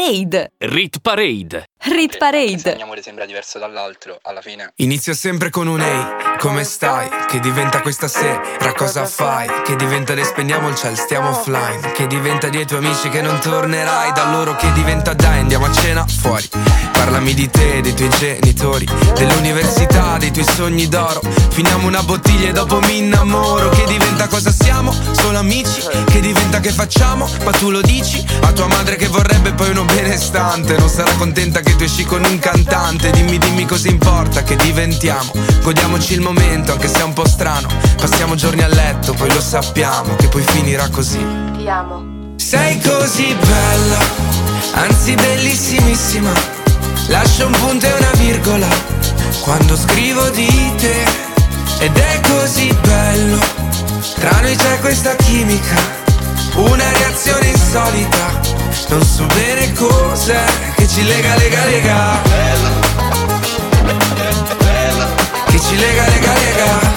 Parade. Rit Parade. Rit Parade. ogni amore sembra diverso dall'altro, alla fine. Inizio sempre con un ehi, come stai? Che diventa questa sera, cosa fai? Che diventa le spegniamo il ciel, stiamo offline Che diventa dei tuoi amici che non tornerai Da loro che diventa dai, andiamo a cena fuori Parlami di te, dei tuoi genitori Dell'università, dei tuoi sogni d'oro Finiamo una bottiglia e dopo mi innamoro Che diventa cosa siamo? Solo amici? Che diventa che facciamo? Ma tu lo dici? A tua madre che vorrebbe poi uno benestante Non sarà contenta che tu esci con un cantante Dimmi, dimmi cosa importa che diventiamo Godiamoci il momento anche se è un po' strano Passiamo giorni a letto, poi lo sappiamo Che poi finirà così Ti amo. sei così bella, anzi bellissimissima. Lascio un punto e una virgola quando scrivo di te. Ed è così bello, tra noi c'è questa chimica, una reazione insolita. Non so bene cos'è che ci lega, lega, lega. Che ci lega, lega, lega.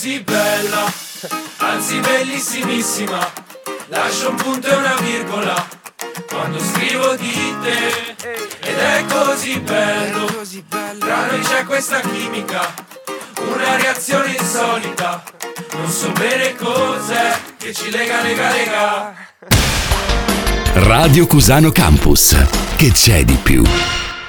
Così bella, anzi bellissimissima. Lascio un punto e una virgola quando scrivo di te. Ed è così bello, tra noi c'è questa chimica, una reazione insolita. Non so bene cos'è che ci lega, lega, lega. Radio Cusano Campus. Che c'è di più?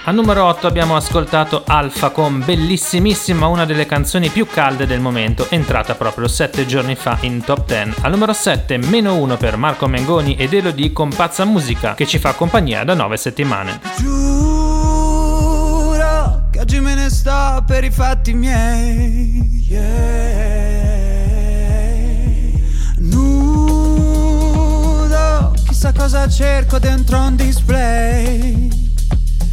Al numero 8 abbiamo ascoltato Alfa con Bellissimissima, una delle canzoni più calde del momento, entrata proprio 7 giorni fa in top 10. Al numero 7, meno 1 per Marco Mengoni ed Elodie con Pazza Musica, che ci fa compagnia da 9 settimane. Giuro che oggi me ne sto per i fatti miei. Yeah. Nudo, chissà cosa cerco dentro un display.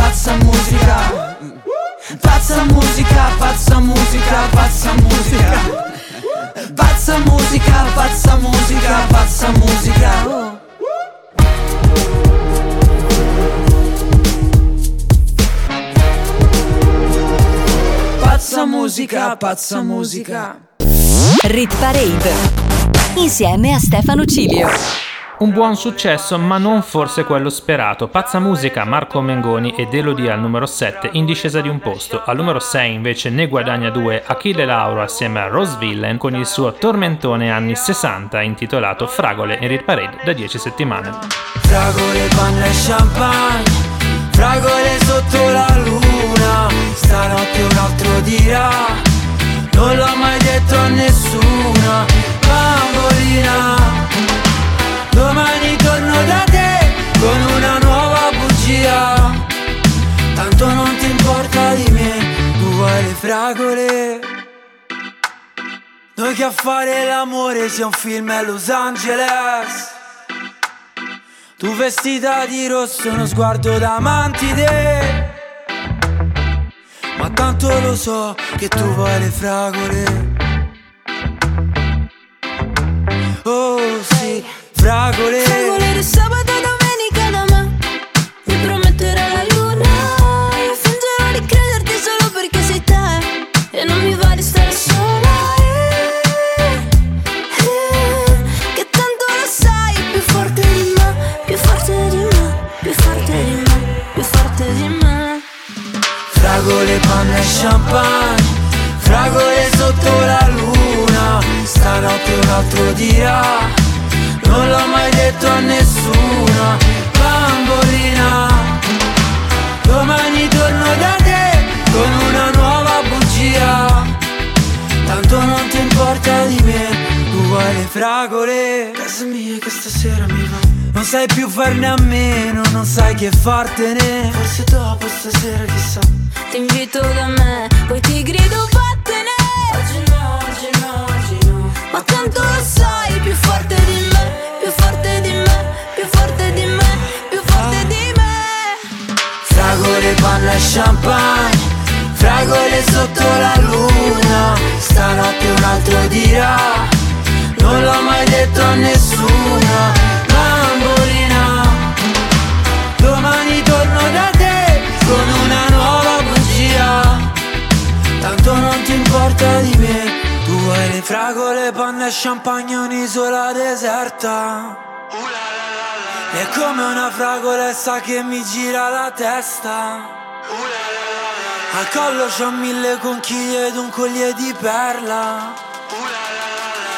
musica. Pazza musica, pazza musica, pazza musica. Pazza musica, pazza musica, pazza musica. Pazza musica, pazza musica. Rit Parade insieme a Stefano Cilio. Un buon successo, ma non forse quello sperato. Pazza musica, Marco Mengoni ed Elodie al numero 7 in discesa di un posto. Al numero 6 invece ne guadagna due Achille Lauro assieme a Rose Villain con il suo tormentone anni 60 intitolato Fragole in Rit Parade da 10 settimane. Fragole, panna e champagne Fragole sotto la luna Stanotte un altro dirà Non l'ho mai detto a nessuna Bambolina Domani torno da te Con una nuova bugia. Tanto non ti importa di me Tu vuoi le fragole. Noi che a fare l'amore sia un film a Los Angeles. Tu vestita di rosso, uno sguardo da mantide Ma tanto lo so che tu vuoi le fragole. Oh sì, fragole. Fragole di sabato domenica da me Mi prometterà la luna. Io fingerò di crederti solo perché sei te. E non mi va di stare sola. Eh, eh, Che tanto lo sai Più forte di me Più forte di me Più forte di me Più forte di me. Fragole, panna e champagne. Fragole sotto la luna. Stanotte un altro dirà Non l'ho mai detto a nessuna Bambolina. Domani torno da te Con una nuova bugia. Tanto non ti importa di me Tu vuoi le fragole. Casa mia che stasera mi va. Non sai più farne a meno Non sai che fartene. Forse dopo stasera chissà. Ti invito da me Poi ti grido vattene! Oggi no, oggi no, oggi no. Ma tanto lo sai Più forte di me Fragole, panna e champagne Fragole sotto la luna Stanotte un altro dirà Non l'ho mai detto a nessuna Bambolina. Domani torno da te Con una nuova bugia Tanto non ti importa di me Tu vuoi le fragole, panna e champagne Un'isola deserta è come una fragolessa che mi gira la testa. Al collo c'ho mille conchiglie ed un collier di perla.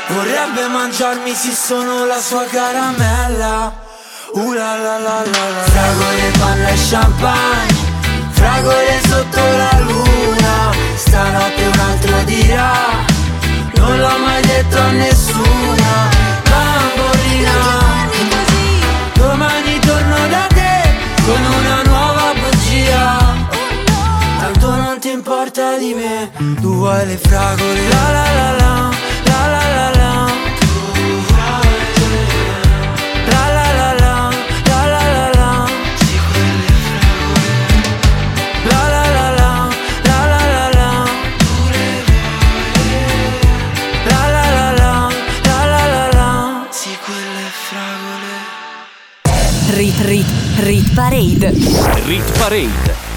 Vorrebbe mangiarmi sì sono la sua caramella. Uh la la la la la Fragole, panna e champagne Fragole sotto la luna. Stanotte un altro dirà Non l'ho mai detto a nessuna. Bambolina porta di me Tu vuoi le fragole la la la la La la la la La la la la La la la la La la la la La la la la La la la la La Rit Rit Rit Parade Rit Parade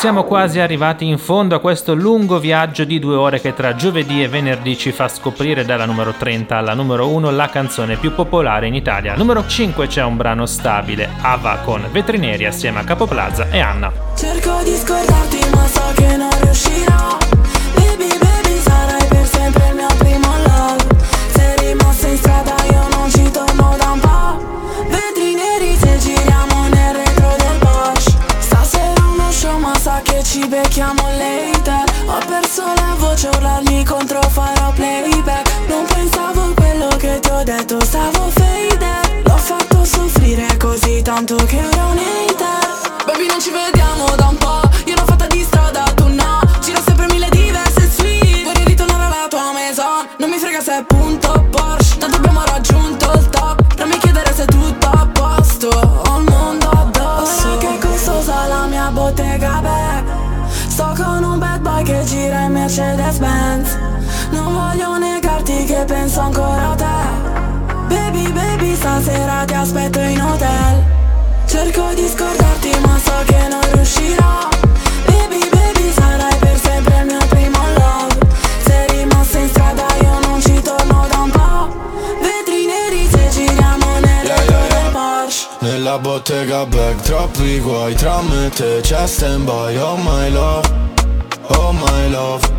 Siamo quasi arrivati in fondo a questo lungo viaggio di due ore che tra giovedì e venerdì ci fa scoprire dalla numero 30 alla numero 1 la canzone più popolare in Italia. Numero 5 c'è un brano stabile, Ava con Vetrineri assieme a Capoplaza e Anna. Cerco di scordarti ma so che non riuscirò ci becchiamo later. Ho perso la voce urlarmi contro farò playback. Non pensavo a quello che ti ho detto stavo faded L'ho fatto soffrire così tanto che ero un hater Baby non ci vediamo Mercedes Benz Non voglio negarti che penso ancora a te. Baby baby stasera ti aspetto in hotel. Cerco di scordarti ma so che non riuscirò. Baby baby sarai per sempre il mio primo love. Sei rimasto in strada io non ci torno da un po' Vetri neri se giriamo nel retro del Porsche. Nella bottega bag troppi guai Tra me e te. C'è stand by Oh my love, oh my love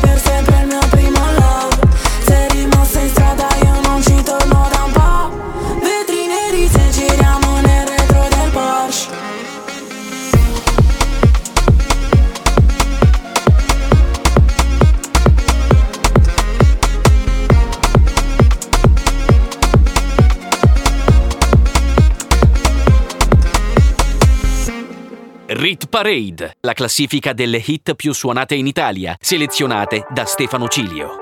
Rit Parade, la classifica delle hit più suonate in Italia, selezionate da Stefano Cilio.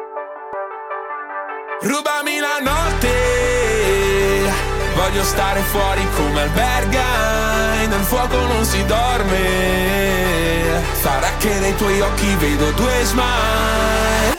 Rubami la notte, voglio stare fuori come alberga, nel fuoco non si dorme, sarà che nei tuoi occhi vedo due smile.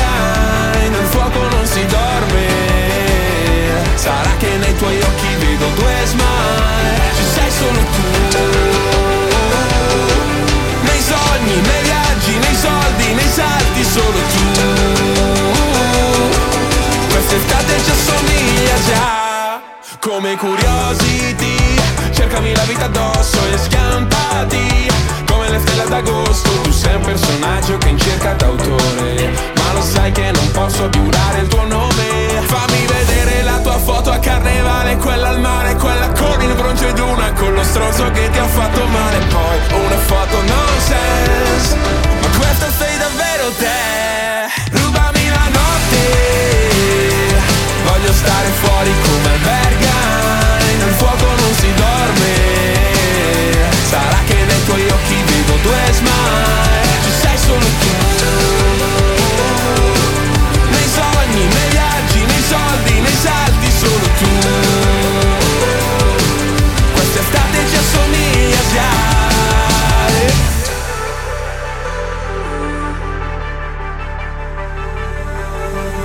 Sarà che nei tuoi occhi vedo due smile. Ci sei solo tu. Nei sogni, nei viaggi, nei soldi, nei salti Solo tu. Quest'estate ci assomiglia già. Come curiosity Cercami la vita addosso e scampati Come le stelle d'agosto Tu sei un personaggio che in cerca d'autore. Ma lo sai che non posso più dare il tuo nome. Fammi vedere tua foto a carnevale Quella al mare, quella con il bronzo una Con lo stronzo che ti ha fatto male. Poi una foto nonsense Ma questa sei davvero te. Rubami la notte Voglio stare fuori come alberga Nel fuoco non si dorme. Sarà che nei tuoi occhi vedo due smile Ci sei solo tu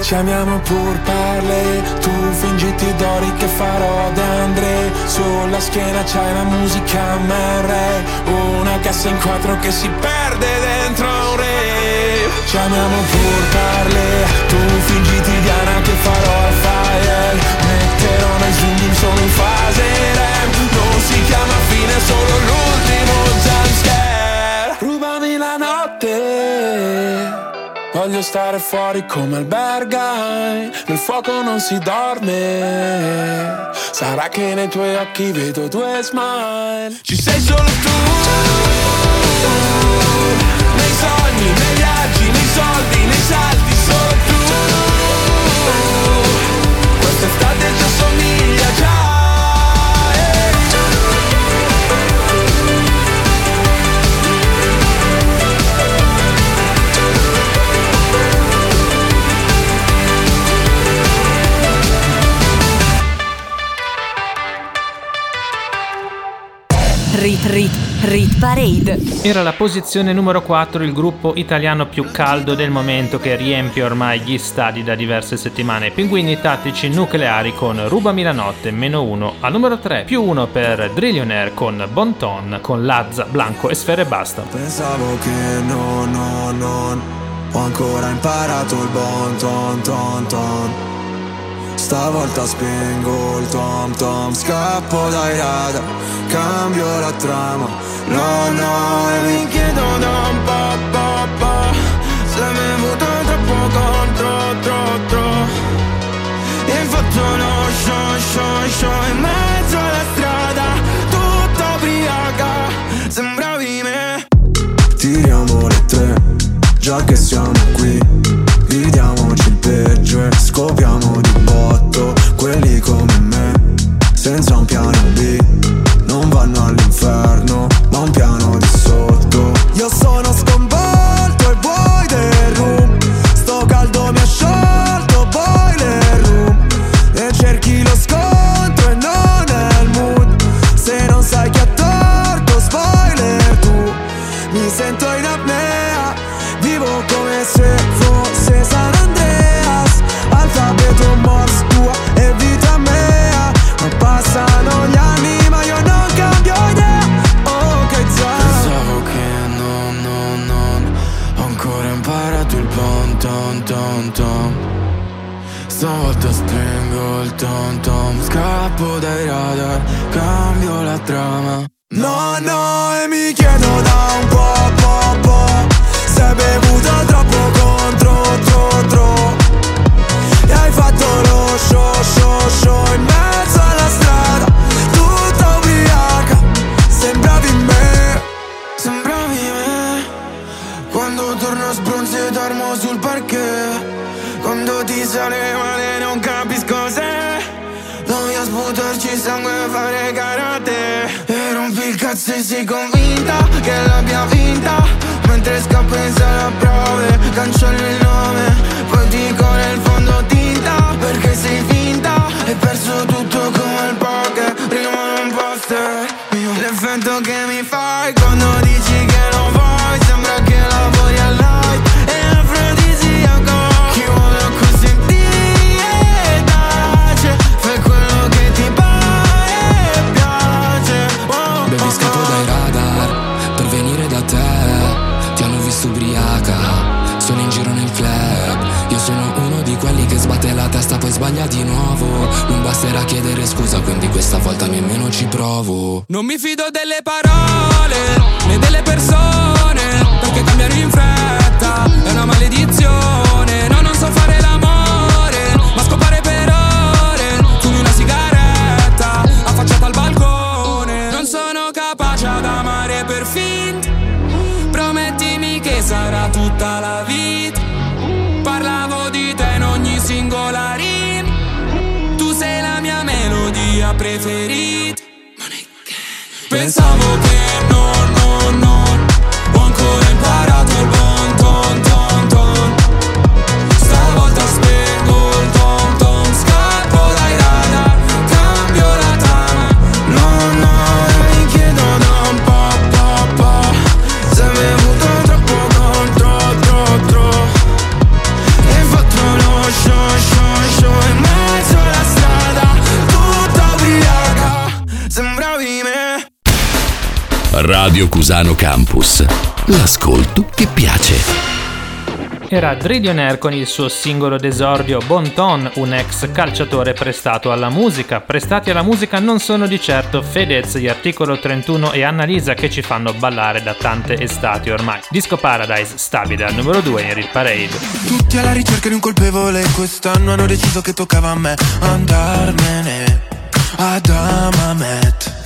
Chiamiamo pur parle. Tu fingiti d'ori che farò da Andre. Sulla schiena c'hai la musica MR Una cassa in quattro che si perde dentro un re. Chiamiamo pur parle. Tu fingiti Diana che farò fire. Metterò nel zoom solo in fase REM. Non si chiama fine solo l'ultimo Voglio stare fuori come il Berghain Nel fuoco non si dorme. Sarà che nei tuoi occhi vedo due smile. Ci sei solo tu Nei sogni, nei viaggi, nei soldi, nei salti Rit Rit Parade. Era la posizione numero 4 il gruppo italiano più caldo del momento che riempie ormai gli stadi da diverse settimane. Pinguini tattici nucleari con Rubami la notte, meno 1. Al numero 3, più 1 per Drillionaire con Bonton, con Lazza, Blanco e Sfere e Basta. Pensavo che no, no, non Ho ancora imparato il bon ton ton ton Stavolta spengo il tom tom Scappo dai radar Cambio la trama. No, no, e mi chiedo da un po', po', po' Se mi avuto troppo contro, tro, tro. E fatto lo show, show, show In mezzo alla strada Tutta ubriaca Sembravi me Tiriamo le tre Già che siamo qui Gridiamoci il peggio e scopriamo Quelli come me Senza un piano B. Non vanno all'inferno Ma un piano di sotto. Io sono rompi il cazzo e sei convinta che l'abbia vinta Mentre scappo in sala prove Cancello il provo Non mi fido delle parole né delle persone Radio Cusano Campus. L'ascolto che piace. Era Dridionaire con il suo singolo d'esordio Bon Ton, un ex calciatore prestato alla musica. Prestati alla musica non sono di certo Fedez, gli Articolo 31 e Annalisa che ci fanno ballare da tante estati ormai. Disco Paradise stabile al numero 2 in Real Parade. Tutti alla ricerca di un colpevole Quest'anno hanno deciso che toccava a me Andarmene ad Amamet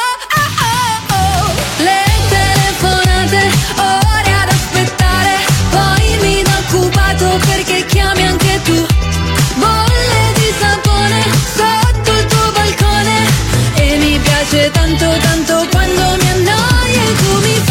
mi do occupato perché chiami anche tu. Bolle di sapone sotto il tuo balcone e mi piace tanto tanto quando mi annoi e tu mi fai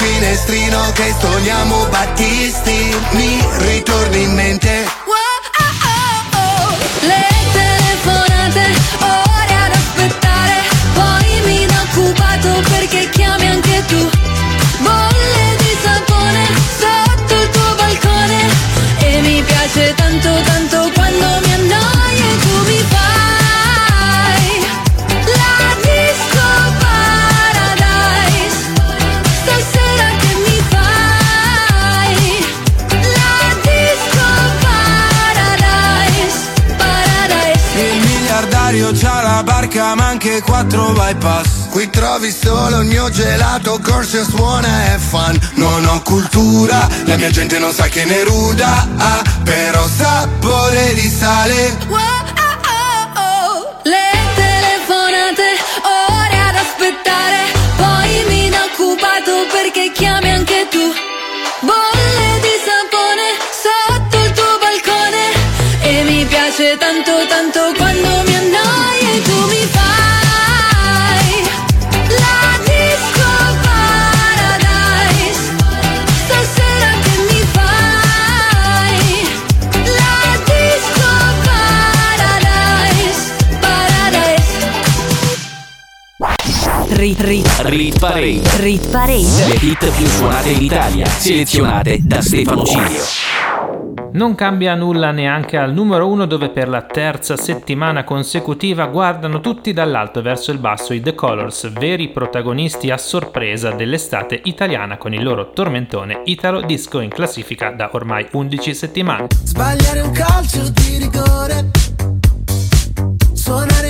finestrino che stoniamo Battisti Mi ritorni in mente. Le telefonate, ore ad aspettare, poi mi do occupato perché chiami anche tu. Barca ma anche quattro bypass. Qui trovi solo il mio gelato Corso suona e fan. Non ho cultura La mia gente non sa che ne ruda ah, Però sapore di sale. Le telefonate, ore ad aspettare, poi mi do occupato perché chiami anche tu. Bolle di sapone sotto il tuo balcone. E mi piace tanto Rit, rit, Rit Parade. rit parade. Le hit più suonate in Italia, selezionate da Stefano Cilio. Non cambia nulla neanche al numero 1 dove per la terza settimana consecutiva guardano tutti dall'alto verso il basso i The Colors, veri protagonisti a sorpresa dell'estate italiana con il loro tormentone Italo Disco in classifica da ormai 11 settimane. Sbagliare un calcio di rigore Suonare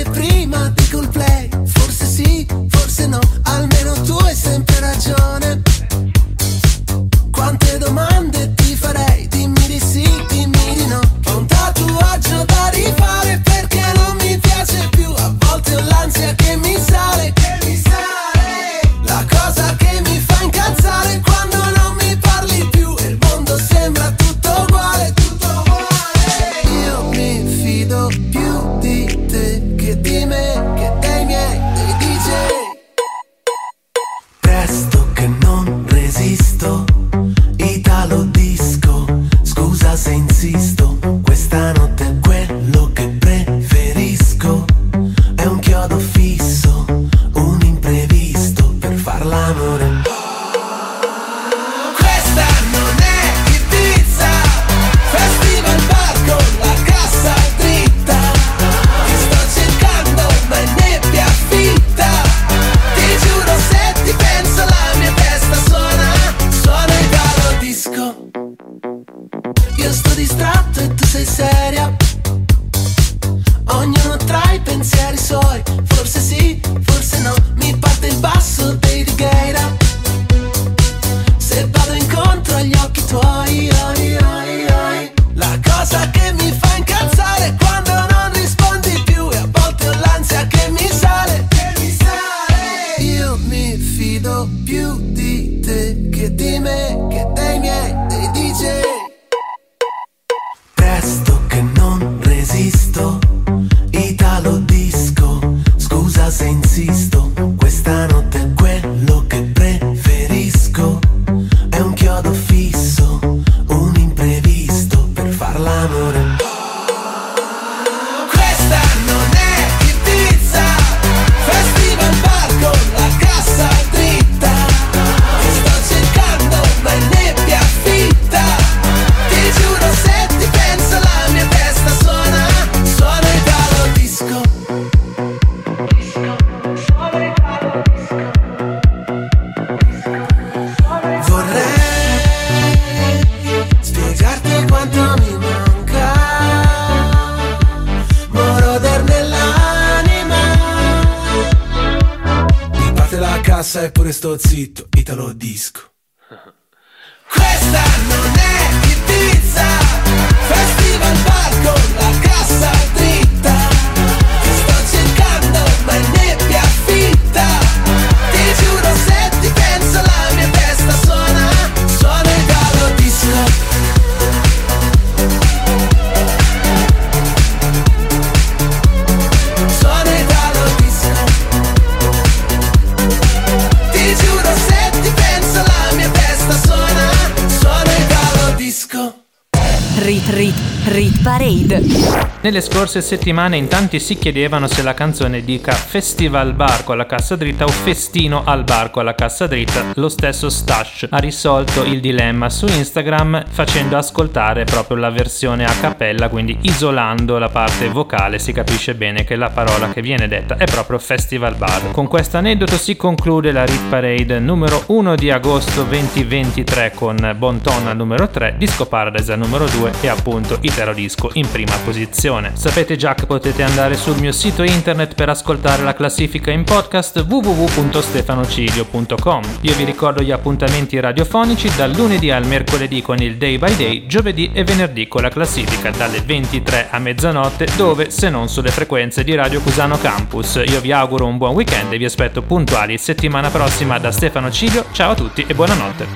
scorse settimane in tanti si chiedevano se la canzone dica Festival bar con la cassa dritta o Festino al bar con la cassa dritta. Lo stesso Stash ha risolto il dilemma su Instagram facendo ascoltare proprio la versione a cappella, quindi isolando la parte vocale si capisce bene che la parola che viene detta è proprio Festival bar. Con questo aneddoto si conclude la Rit Parade numero 1 di agosto 2023 con Bonton al numero 3, Disco Paradise al numero 2 e appunto Itero Disco in prima posizione. Sapete già che potete andare sul mio sito internet per ascoltare la classifica in podcast www.stefanocilio.com. Io vi ricordo gli appuntamenti radiofonici dal lunedì al mercoledì con il Day by Day, giovedì e venerdì con la classifica dalle 23 a mezzanotte dove se non sulle frequenze di Radio Cusano Campus. Io vi auguro un buon weekend e vi aspetto puntuali settimana prossima da Stefano Cilio. Ciao a tutti e buonanotte.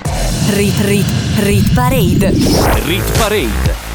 Rit Rit Rit Parade. Rit Parade.